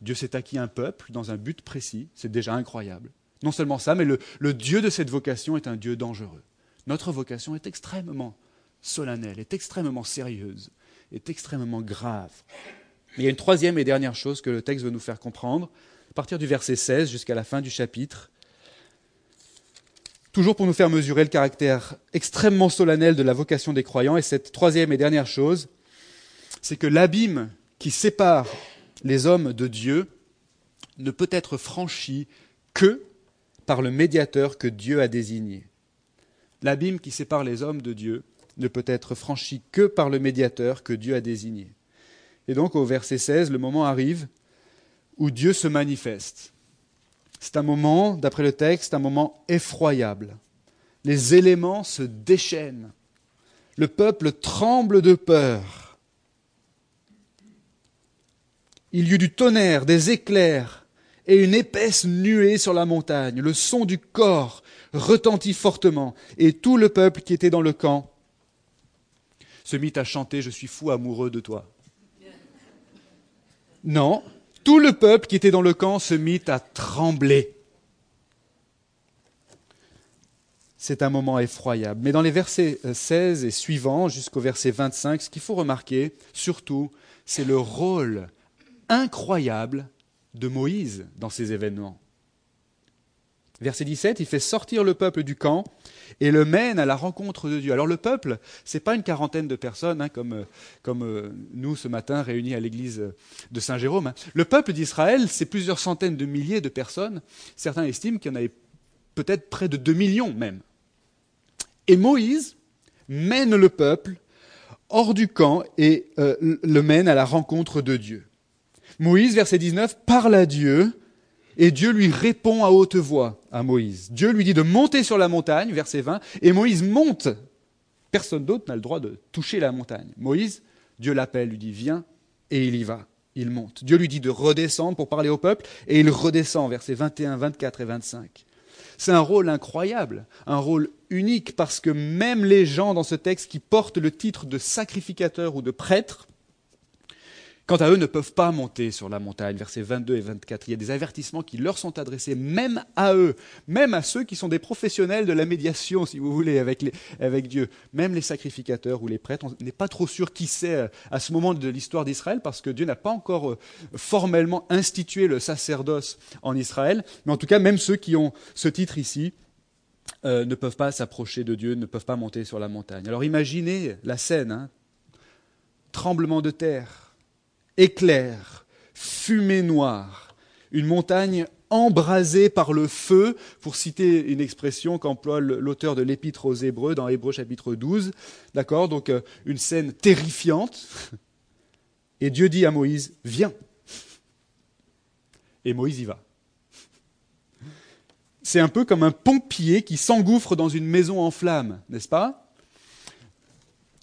Dieu s'est acquis un peuple dans un but précis, c'est déjà incroyable. Non seulement ça, mais le, Dieu de cette vocation est un Dieu dangereux. Notre vocation est extrêmement solennelle, est extrêmement sérieuse, est extrêmement grave. Il y a une troisième et dernière chose que le texte veut nous faire comprendre, à partir du verset 16 jusqu'à la fin du chapitre, toujours pour nous faire mesurer le caractère extrêmement solennel de la vocation des croyants. Et cette troisième et dernière chose, c'est que l'abîme qui sépare les hommes de Dieu ne peut être franchi que par le médiateur que Dieu a désigné. L'abîme qui sépare les hommes de Dieu ne peut être franchi que par le médiateur que Dieu a désigné. Et donc au verset 16, le moment arrive où Dieu se manifeste. C'est un moment, d'après le texte, un moment effroyable. Les éléments se déchaînent. Le peuple tremble de peur. Il y eut du tonnerre, des éclairs et une épaisse nuée sur la montagne. Le son du corps retentit fortement et tout le peuple qui était dans le camp se mit à chanter Je suis fou amoureux de toi. Non, tout le peuple qui était dans le camp se mit à trembler. C'est un moment effroyable. Mais dans les versets 16 et suivants, jusqu'au verset 25, ce qu'il faut remarquer, surtout, c'est le rôle incroyable de Moïse dans ces événements. Verset 17, il fait sortir le peuple du camp et le mène à la rencontre de Dieu. Alors le peuple, c'est pas une quarantaine de personnes hein, comme, comme euh, nous ce matin réunis à l'église de Saint-Jérôme. Hein. Le peuple d'Israël, c'est plusieurs centaines de milliers de personnes. Certains estiment qu'il y en avait peut-être près de 2 millions même. Et Moïse mène le peuple hors du camp et euh, le mène à la rencontre de Dieu. Moïse, verset 19, parle à Dieu et Dieu lui répond à haute voix à Moïse. Dieu lui dit de monter sur la montagne, verset 20, et Moïse monte. Personne d'autre n'a le droit de toucher la montagne. Moïse, Dieu l'appelle, lui dit viens, et il y va. Il monte. Dieu lui dit de redescendre pour parler au peuple, et il redescend, versets 21, 24 et 25. C'est un rôle incroyable, un rôle unique, parce que même les gens dans ce texte qui portent le titre de sacrificateur ou de prêtre, quant à eux, ne peuvent pas monter sur la montagne. Versets 22 et 24. Il y a des avertissements qui leur sont adressés, même à eux, même à ceux qui sont des professionnels de la médiation, si vous voulez, avec, avec Dieu. Même les sacrificateurs ou les prêtres, on n'est pas trop sûr qui c'est euh, à ce moment de l'histoire d'Israël, parce que Dieu n'a pas encore euh, formellement institué le sacerdoce en Israël. Mais en tout cas, même ceux qui ont ce titre ici, euh, ne peuvent pas s'approcher de Dieu, ne peuvent pas monter sur la montagne. Alors imaginez la scène, hein. tremblement de terre, éclair, fumée noire, une montagne embrasée par le feu, pour citer une expression qu'emploie l'auteur de l'Épître aux Hébreux dans Hébreux chapitre 12. D'accord? Donc euh, une scène terrifiante. Et Dieu dit à Moïse, viens. Et Moïse y va. C'est un peu comme un pompier qui s'engouffre dans une maison en flammes, n'est-ce pas?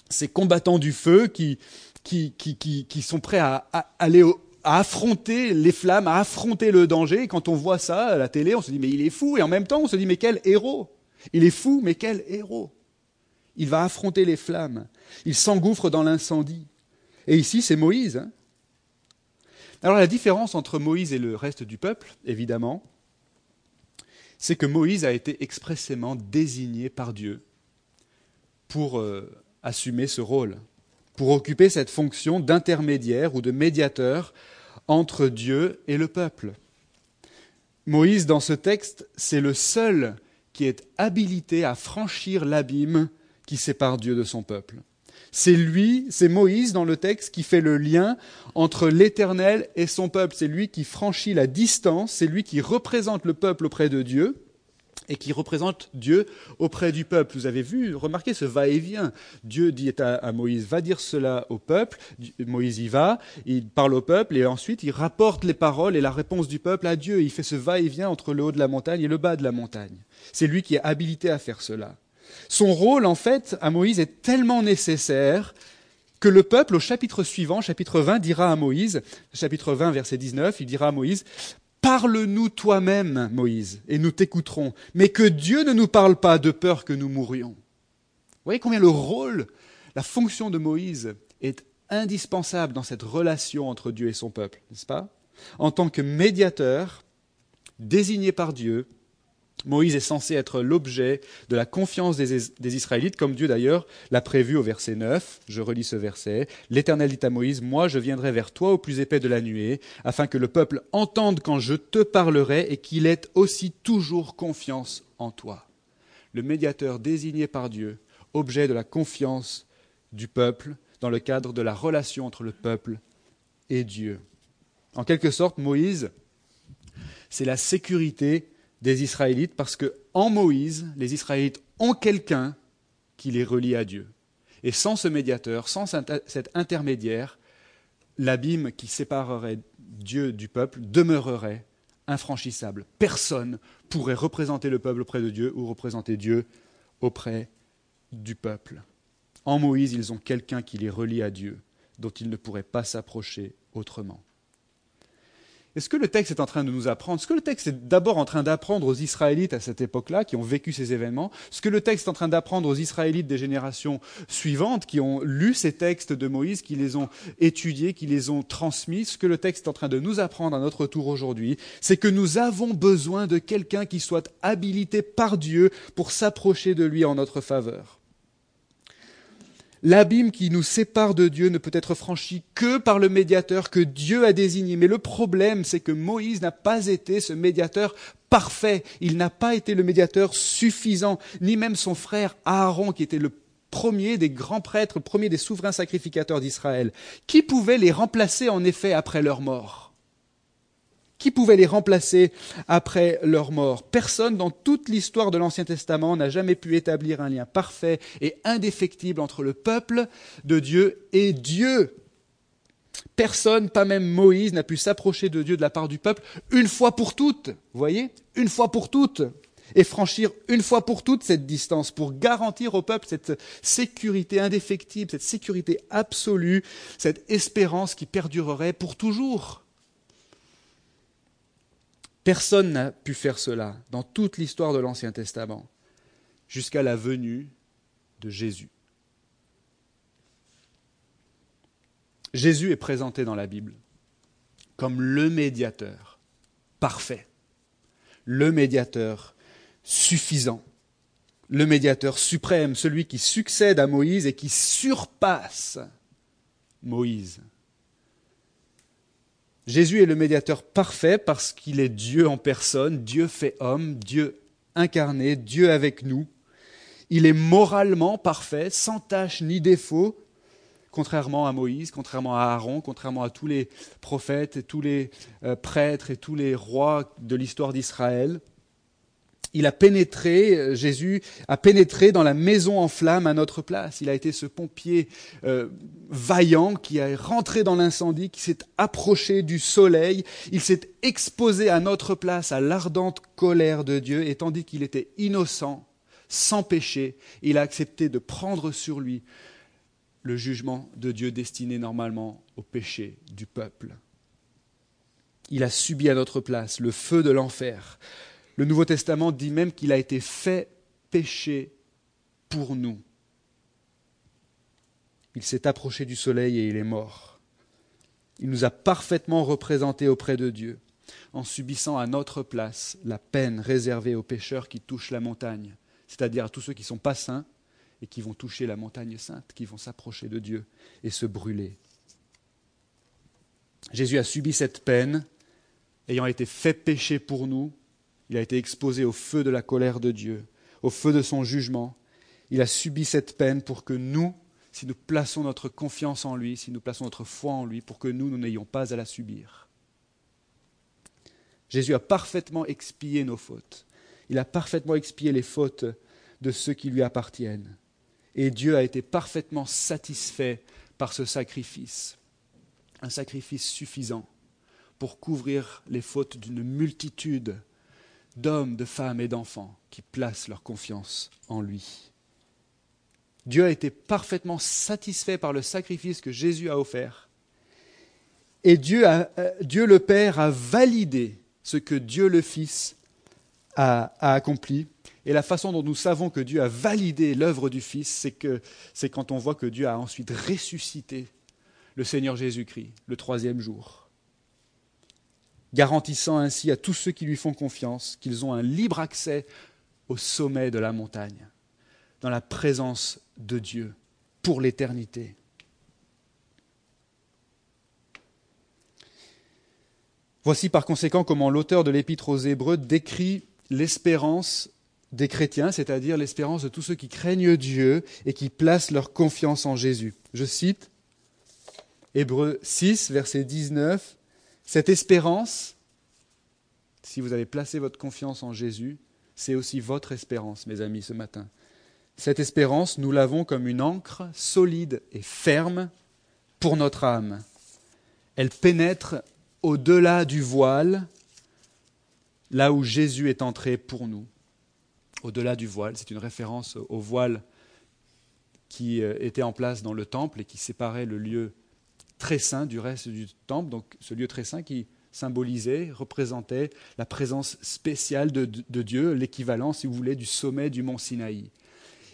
Ces combattants du feu qui, qui, sont prêts à, aller à affronter les flammes, à affronter le danger. Et quand on voit ça à la télé, on se dit mais il est fou. Et en même temps, on se dit mais quel héros Il est fou, mais quel héros Il va affronter les flammes. Il s'engouffre dans l'incendie. Et ici, c'est Moïse. Hein. Alors la différence entre Moïse et le reste du peuple, évidemment, c'est que Moïse a été expressément désigné par Dieu pour euh, assumer ce rôle, pour occuper cette fonction d'intermédiaire ou de médiateur entre Dieu et le peuple. Moïse, dans ce texte, c'est le seul qui est habilité à franchir l'abîme qui sépare Dieu de son peuple. C'est lui, c'est Moïse dans le texte qui fait le lien entre l'Éternel et son peuple. C'est lui qui franchit la distance, c'est lui qui représente le peuple auprès de Dieu et qui représente Dieu auprès du peuple. Vous avez vu, remarquez ce va-et-vient. Dieu dit à, Moïse, va dire cela au peuple. Moïse y va, il parle au peuple et ensuite il rapporte les paroles et la réponse du peuple à Dieu. Il fait ce va-et-vient entre le haut de la montagne et le bas de la montagne. C'est lui qui est habilité à faire cela. Son rôle, en fait, à Moïse est tellement nécessaire que le peuple, au chapitre suivant, chapitre 20, dira à Moïse, chapitre 20, verset 19, il dira à Moïse, Parle-nous toi-même, Moïse, et nous t'écouterons, mais que Dieu ne nous parle pas de peur que nous mourions. Vous voyez combien le rôle, la fonction de Moïse est indispensable dans cette relation entre Dieu et son peuple, n'est-ce pas? En tant que médiateur, désigné par Dieu, Moïse est censé être l'objet de la confiance des, Israélites, comme Dieu d'ailleurs l'a prévu au verset 9. Je relis ce verset. L'Éternel dit à Moïse, Moi je viendrai vers toi au plus épais de la nuée, afin que le peuple entende quand je te parlerai et qu'il ait aussi toujours confiance en toi. Le médiateur désigné par Dieu, objet de la confiance du peuple, dans le cadre de la relation entre le peuple et Dieu. En quelque sorte, Moïse, c'est la sécurité des Israélites parce que en Moïse, les Israélites ont quelqu'un qui les relie à Dieu. Et sans ce médiateur, sans cet intermédiaire, l'abîme qui séparerait Dieu du peuple demeurerait infranchissable. Personne pourrait représenter le peuple auprès de Dieu ou représenter Dieu auprès du peuple. En Moïse, ils ont quelqu'un qui les relie à Dieu, dont ils ne pourraient pas s'approcher autrement. Et ce que le texte est en train de nous apprendre, ce que le texte est d'abord en train d'apprendre aux Israélites à cette époque-là, qui ont vécu ces événements, ce que le texte est en train d'apprendre aux Israélites des générations suivantes, qui ont lu ces textes de Moïse, qui les ont étudiés, qui les ont transmis, ce que le texte est en train de nous apprendre à notre tour aujourd'hui, c'est que nous avons besoin de quelqu'un qui soit habilité par Dieu pour s'approcher de lui en notre faveur. L'abîme qui nous sépare de Dieu ne peut être franchi que par le médiateur que Dieu a désigné. Mais le problème, c'est que Moïse n'a pas été ce médiateur parfait. Il n'a pas été le médiateur suffisant, ni même son frère Aaron, qui était le premier des grands prêtres, le premier des souverains sacrificateurs d'Israël. Qui pouvait les remplacer en effet après leur mort? Qui pouvait les remplacer après leur mort? Personne dans toute l'histoire de l'Ancien Testament n'a jamais pu établir un lien parfait et indéfectible entre le peuple de Dieu et Dieu. Personne, pas même Moïse, n'a pu s'approcher de Dieu de la part du peuple une fois pour toutes. Voyez? Une fois pour toutes. Et franchir une fois pour toutes cette distance pour garantir au peuple cette sécurité indéfectible, cette sécurité absolue, cette espérance qui perdurerait pour toujours. Personne n'a pu faire cela dans toute l'histoire de l'Ancien Testament, jusqu'à la venue de Jésus. Jésus est présenté dans la Bible comme le médiateur parfait, le médiateur suffisant, le médiateur suprême, celui qui succède à Moïse et qui surpasse Moïse. Jésus est le médiateur parfait parce qu'il est Dieu en personne, Dieu fait homme, Dieu incarné, Dieu avec nous. Il est moralement parfait, sans tache ni défaut, contrairement à Moïse, contrairement à Aaron, contrairement à tous les prophètes tous les euh, prêtres et tous les rois de l'histoire d'Israël. Il a pénétré, euh, Jésus a pénétré dans la maison en flammes à notre place. Il a été ce pompier euh, vaillant qui a rentré dans l'incendie, qui s'est approché du soleil. Il s'est exposé à notre place à l'ardente colère de Dieu, et tandis qu'il était innocent, sans péché, il a accepté de prendre sur lui le jugement de Dieu destiné normalement au péché du peuple. Il a subi à notre place le feu de l'enfer. Le Nouveau Testament dit même qu'il a été fait péché pour nous. Il s'est approché du soleil et il est mort. Il nous a parfaitement représentés auprès de Dieu en subissant à notre place la peine réservée aux pécheurs qui touchent la montagne, c'est-à-dire à tous ceux qui ne sont pas saints et qui vont toucher la montagne sainte, qui vont s'approcher de Dieu et se brûler. Jésus a subi cette peine, ayant été fait péché pour nous, il a été exposé au feu de la colère de Dieu, au feu de son jugement. Il a subi cette peine pour que nous, si nous plaçons notre confiance en lui, si nous plaçons notre foi en lui, pour que nous, nous n'ayons pas à la subir. Jésus a parfaitement expié nos fautes. Il a parfaitement expié les fautes de ceux qui lui appartiennent et Dieu a été parfaitement satisfait par ce sacrifice, un sacrifice suffisant pour couvrir les fautes d'une multitude d'hommes, de femmes et d'enfants qui placent leur confiance en lui. Dieu a été parfaitement satisfait par le sacrifice que Jésus a offert. Et euh, Dieu le Père a validé ce que Dieu le Fils a, a accompli et la façon dont nous savons que Dieu a validé l'œuvre du Fils, c'est que c'est quand on voit que Dieu a ensuite ressuscité le Seigneur Jésus-Christ le troisième jour, garantissant ainsi à tous ceux qui lui font confiance qu'ils ont un libre accès au sommet de la montagne, dans la présence de Dieu pour l'éternité. Voici par conséquent comment l'auteur de l'Épître aux Hébreux décrit l'espérance des chrétiens, c'est-à-dire l'espérance de tous ceux qui craignent Dieu et qui placent leur confiance en Jésus. Je cite Hébreux 6, verset 19. Cette espérance, si vous avez placé votre confiance en Jésus, c'est aussi votre espérance, mes amis, ce matin. Cette espérance, nous l'avons comme une encre solide et ferme pour notre âme. Elle pénètre au-delà du voile, là où Jésus est entré pour nous au-delà du voile. C'est une référence au voile qui euh, était en place dans le temple et qui séparait le lieu très saint du reste du temple. Donc ce lieu très saint qui symbolisait, représentait la présence spéciale de, Dieu, l'équivalent, si vous voulez, du sommet du mont Sinaï.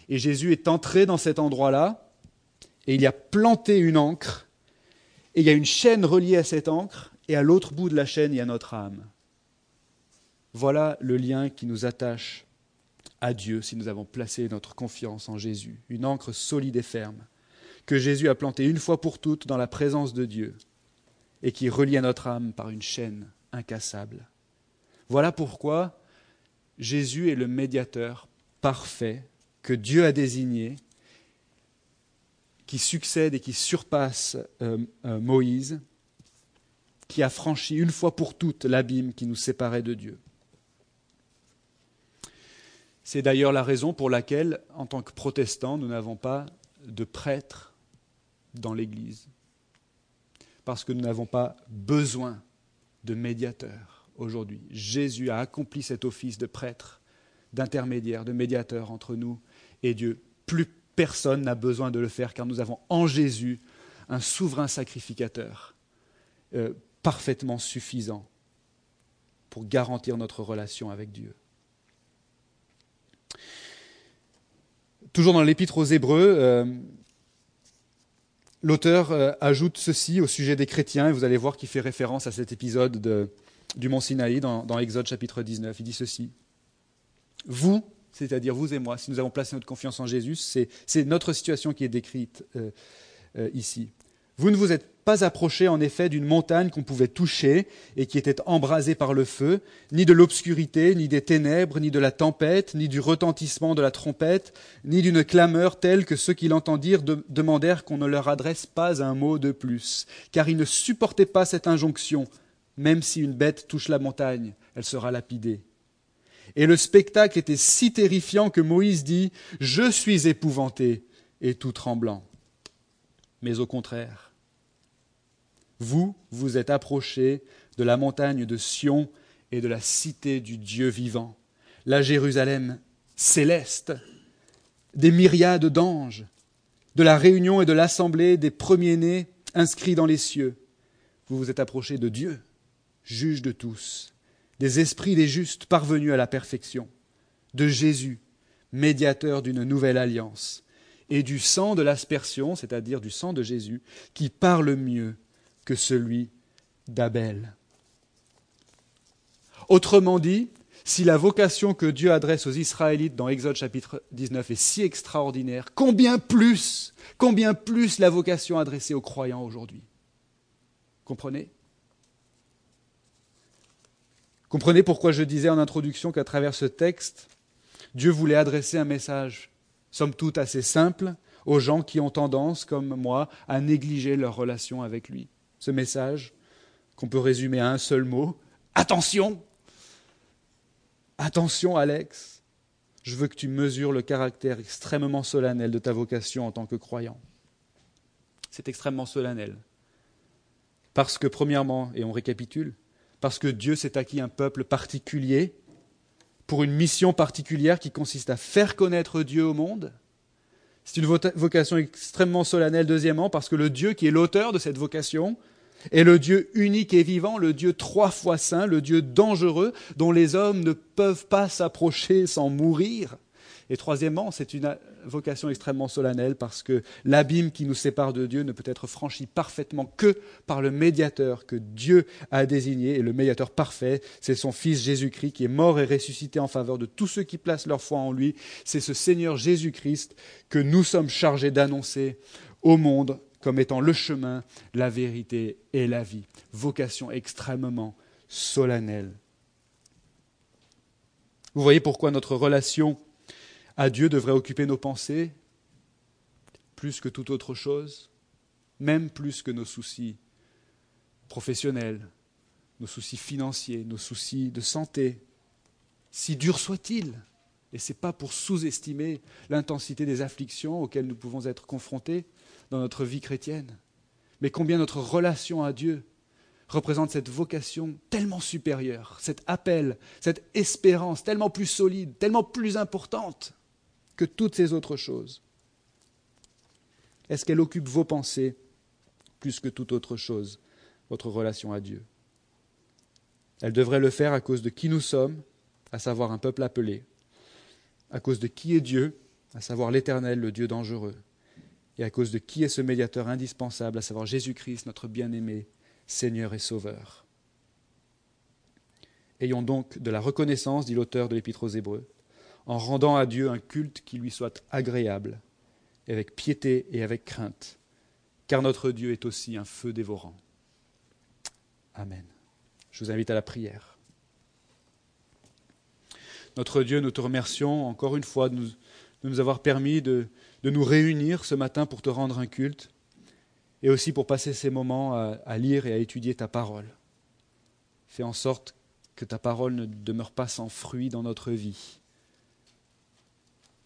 Et Jésus est entré dans cet endroit-là et il y a planté une encre et il y a une chaîne reliée à cette encre et à l'autre bout de la chaîne, il y a notre âme. Voilà le lien qui nous attache à Dieu si nous avons placé notre confiance en Jésus, une encre solide et ferme, que Jésus a plantée une fois pour toutes dans la présence de Dieu et qui relie à notre âme par une chaîne incassable. Voilà pourquoi Jésus est le médiateur parfait que Dieu a désigné, qui succède et qui surpasse euh, euh, Moïse, qui a franchi une fois pour toutes l'abîme qui nous séparait de Dieu. C'est d'ailleurs la raison pour laquelle, en tant que protestants, nous n'avons pas de prêtres dans l'Église. Parce que nous n'avons pas besoin de médiateurs aujourd'hui. Jésus a accompli cet office de prêtre, d'intermédiaire, de médiateur entre nous et Dieu. Plus personne n'a besoin de le faire car nous avons en Jésus un souverain sacrificateur euh, parfaitement suffisant pour garantir notre relation avec Dieu. Toujours dans l'épître aux Hébreux, euh, l'auteur euh, ajoute ceci au sujet des chrétiens, et vous allez voir qu'il fait référence à cet épisode du mont Sinaï dans, dans Exode chapitre 19. Il dit ceci. Vous, c'est-à-dire vous et moi, si nous avons placé notre confiance en Jésus, c'est notre situation qui est décrite euh, euh, ici. Vous ne vous êtes pas approché en effet d'une montagne qu'on pouvait toucher et qui était embrasée par le feu, ni de l'obscurité, ni des ténèbres, ni de la tempête, ni du retentissement de la trompette, ni d'une clameur telle que ceux qui l'entendirent demandèrent qu'on ne leur adresse pas un mot de plus, car ils ne supportaient pas cette injonction. Même si une bête touche la montagne, elle sera lapidée. Et le spectacle était si terrifiant que Moïse dit Je suis épouvanté et tout tremblant. Mais au contraire, vous, vous êtes approchés de la montagne de Sion et de la cité du Dieu vivant, la Jérusalem céleste, des myriades d'anges, de la réunion et de l'assemblée des premiers-nés inscrits dans les cieux. Vous vous êtes approchés de Dieu, juge de tous des esprits des justes parvenus à la perfection, de Jésus, médiateur d'une nouvelle alliance, et du sang de l'aspersion, c'est-à-dire du sang de Jésus, qui parle mieux que celui d'Abel. Autrement dit, si la vocation que Dieu adresse aux Israélites dans Exode chapitre 19 est si extraordinaire, combien plus, combien plus la vocation adressée aux croyants aujourd'hui? Comprenez? Comprenez pourquoi je disais en introduction qu'à travers ce texte, Dieu voulait adresser un message, somme toute assez simple, aux gens qui ont tendance, comme moi, à négliger leur relation avec lui. Ce message, qu'on peut résumer à un seul mot, attention Attention Alex, je veux que tu mesures le caractère extrêmement solennel de ta vocation en tant que croyant. C'est extrêmement solennel. Parce que, premièrement, et on récapitule, parce que Dieu s'est acquis un peuple particulier pour une mission particulière qui consiste à faire connaître Dieu au monde. C'est une vocation extrêmement solennelle, deuxièmement, parce que le Dieu qui est l'auteur de cette vocation est le Dieu unique et vivant, le Dieu trois fois saint, le Dieu dangereux, dont les hommes ne peuvent pas s'approcher sans mourir. Et troisièmement, c'est une vocation extrêmement solennelle parce que l'abîme qui nous sépare de Dieu ne peut être franchi parfaitement que par le médiateur que Dieu a désigné. Et le médiateur parfait, c'est son Fils Jésus-Christ qui est mort et ressuscité en faveur de tous ceux qui placent leur foi en lui. C'est ce Seigneur Jésus-Christ que nous sommes chargés d'annoncer au monde comme étant le chemin, la vérité et la vie. Vocation extrêmement solennelle. Vous voyez pourquoi notre relation à Dieu devrait occuper nos pensées plus que toute autre chose, même plus que nos soucis professionnels, nos soucis financiers, nos soucis de santé, si durs soient-ils. Et ce n'est pas pour sous-estimer l'intensité des afflictions auxquelles nous pouvons être confrontés dans notre vie chrétienne, mais combien notre relation à Dieu représente cette vocation tellement supérieure, cet appel, cette espérance tellement plus solide, tellement plus importante que toutes ces autres choses. Est-ce qu'elle occupe vos pensées plus que toute autre chose, votre relation à Dieu? Elle devrait le faire à cause de qui nous sommes, à savoir un peuple appelé, à cause de qui est Dieu, à savoir l'Éternel, le Dieu dangereux, et à cause de qui est ce médiateur indispensable, à savoir Jésus-Christ, notre bien-aimé, Seigneur et Sauveur. Ayons donc de la reconnaissance, dit l'auteur de l'Épître aux Hébreux, en rendant à Dieu un culte qui lui soit agréable, avec piété et avec crainte, car notre Dieu est aussi un feu dévorant. Amen. Je vous invite à la prière. Notre Dieu, nous te remercions encore une fois de nous, de nous avoir permis de, de, nous réunir ce matin pour te rendre un culte et aussi pour passer ces moments à, lire et à étudier ta parole. Fais en sorte que ta parole ne demeure pas sans fruit dans notre vie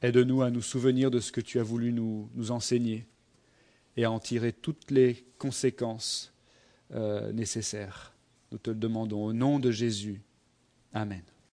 Aide-nous à nous souvenir de ce que tu as voulu nous, nous enseigner et à en tirer toutes les conséquences euh, nécessaires. Nous te le demandons au nom de Jésus. Amen.